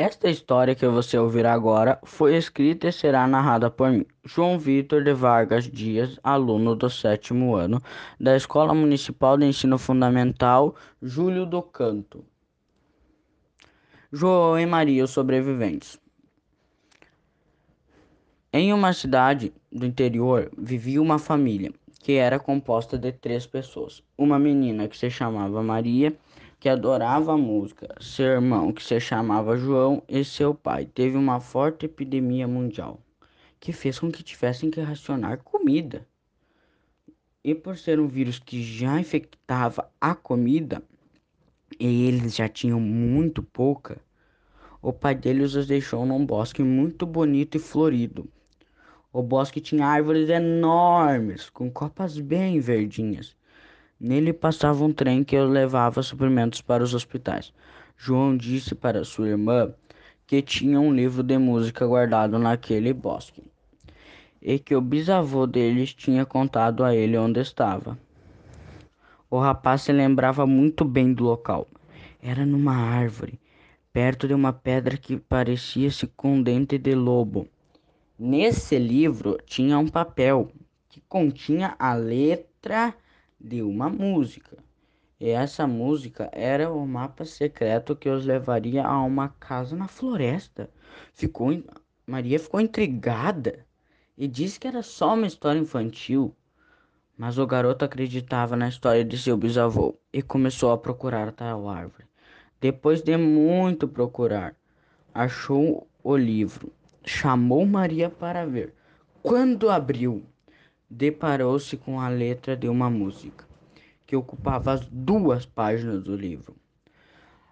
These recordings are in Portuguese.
Esta história que você ouvirá agora foi escrita e será narrada por mim, João Vitor de Vargas Dias, aluno do sétimo ano da Escola Municipal de Ensino Fundamental Júlio do Canto. João e Maria, os sobreviventes. Em uma cidade do interior vivia uma família que era composta de três pessoas: uma menina que se chamava Maria que adorava a música, seu irmão, que se chamava João, e seu pai. Teve uma forte epidemia mundial que fez com que tivessem que racionar comida. E por ser um vírus que já infectava a comida, e eles já tinham muito pouca, o pai deles os deixou num bosque muito bonito e florido. O bosque tinha árvores enormes, com copas bem verdinhas. Nele passava um trem que levava suprimentos para os hospitais. João disse para sua irmã que tinha um livro de música guardado naquele bosque e que o bisavô deles tinha contado a ele onde estava. O rapaz se lembrava muito bem do local. Era numa árvore, perto de uma pedra que parecia-se com dente de lobo. Nesse livro tinha um papel que continha a letra de uma música. E essa música era o mapa secreto que os levaria a uma casa na floresta. Ficou Maria ficou intrigada e disse que era só uma história infantil. Mas o garoto acreditava na história de seu bisavô e começou a procurar tal árvore. Depois de muito procurar, achou o livro, chamou Maria para ver. Quando abriu, deparou-se com a letra de uma música que ocupava as duas páginas do livro.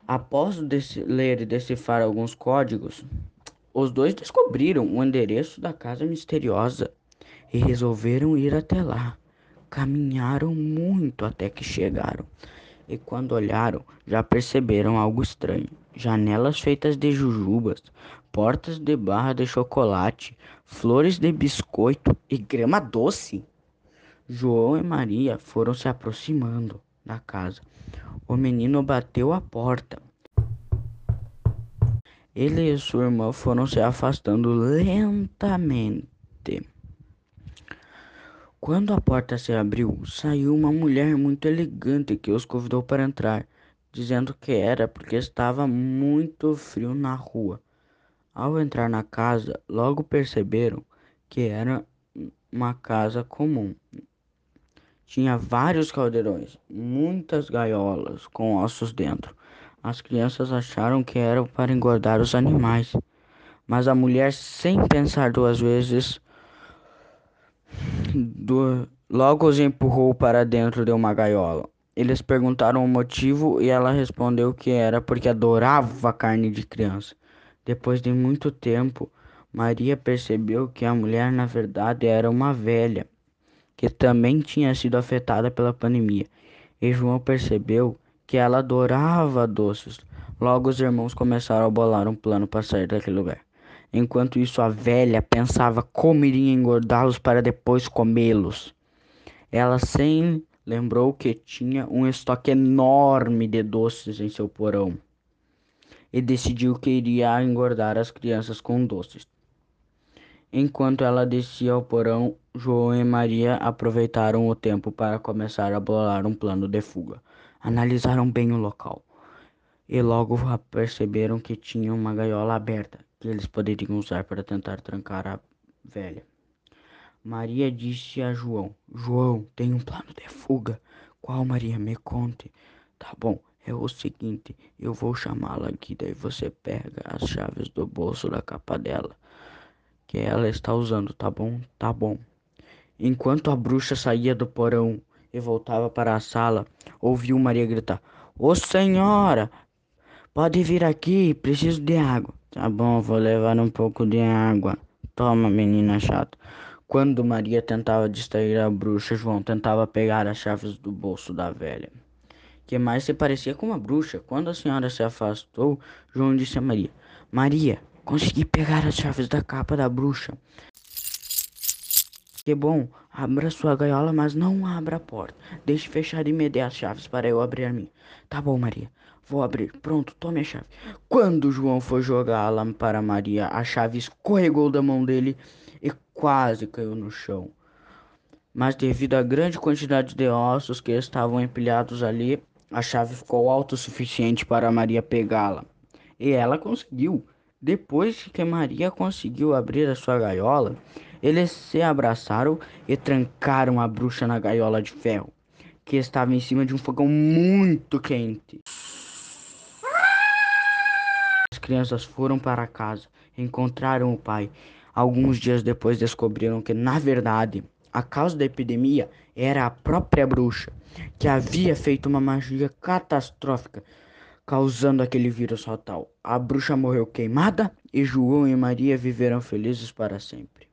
Após ler e decifrar alguns códigos, os dois descobriram o endereço da casa misteriosa e resolveram ir até lá. Caminharam muito até que chegaram, e quando olharam, já perceberam algo estranho. Janelas feitas de jujubas, portas de barra de chocolate, flores de biscoito e grama doce. João e Maria foram se aproximando da casa. O menino bateu a porta. Ele e sua irmã foram se afastando lentamente. Quando a porta se abriu, saiu uma mulher muito elegante que os convidou para entrar, dizendo que era porque estava muito frio na rua. Ao entrar na casa, logo perceberam que era uma casa comum. Tinha vários caldeirões, muitas gaiolas com ossos dentro. As crianças acharam que era para engordar os animais, mas a mulher, sem pensar duas vezes, do... logo os empurrou para dentro de uma gaiola. Eles perguntaram o motivo e ela respondeu que era porque adorava carne de criança. Depois de muito tempo, Maria percebeu que a mulher na verdade era uma velha, que também tinha sido afetada pela pandemia. E João percebeu que ela adorava doces. Logo os irmãos começaram a bolar um plano para sair daquele lugar. Enquanto isso, a velha pensava como iria engordá-los para depois comê-los. Ela sem lembrou que tinha um estoque enorme de doces em seu porão e decidiu que iria engordar as crianças com doces. Enquanto ela descia ao porão, João e Maria aproveitaram o tempo para começar a bolar um plano de fuga. Analisaram bem o local e logo perceberam que tinha uma gaiola aberta que eles poderiam usar para tentar trancar a velha. Maria disse a João: João, tem um plano de fuga. Qual, Maria? Me conte. Tá bom, é o seguinte, eu vou chamá-la aqui, daí você pega as chaves do bolso da capa dela, que ela está usando, tá bom? Tá bom. Enquanto a bruxa saía do porão e voltava para a sala, ouviu Maria gritar: Ô senhora, pode vir aqui, preciso de água. Tá bom, vou levar um pouco de água. Toma, menina chata. Quando Maria tentava distrair a bruxa, João tentava pegar as chaves do bolso da velha que mais se parecia com uma bruxa. Quando a senhora se afastou, João disse a Maria: Maria, consegui pegar as chaves da capa da bruxa. Que bom, abra sua gaiola, mas não abra a porta. Deixe fechar e me dê as chaves para eu abrir a minha. Tá bom, Maria. Vou abrir. Pronto, tome a chave. Quando João foi jogá-la para Maria, a chave escorregou da mão dele e quase caiu no chão. Mas devido à grande quantidade de ossos que estavam empilhados ali, a chave ficou alta o suficiente para Maria pegá-la. E ela conseguiu. Depois que Maria conseguiu abrir a sua gaiola, eles se abraçaram e trancaram a bruxa na gaiola de ferro, que estava em cima de um fogão muito quente. As crianças foram para casa, encontraram o pai. Alguns dias depois descobriram que, na verdade, a causa da epidemia era a própria bruxa, que havia feito uma magia catastrófica, causando aquele vírus fatal. A bruxa morreu queimada e João e Maria viveram felizes para sempre.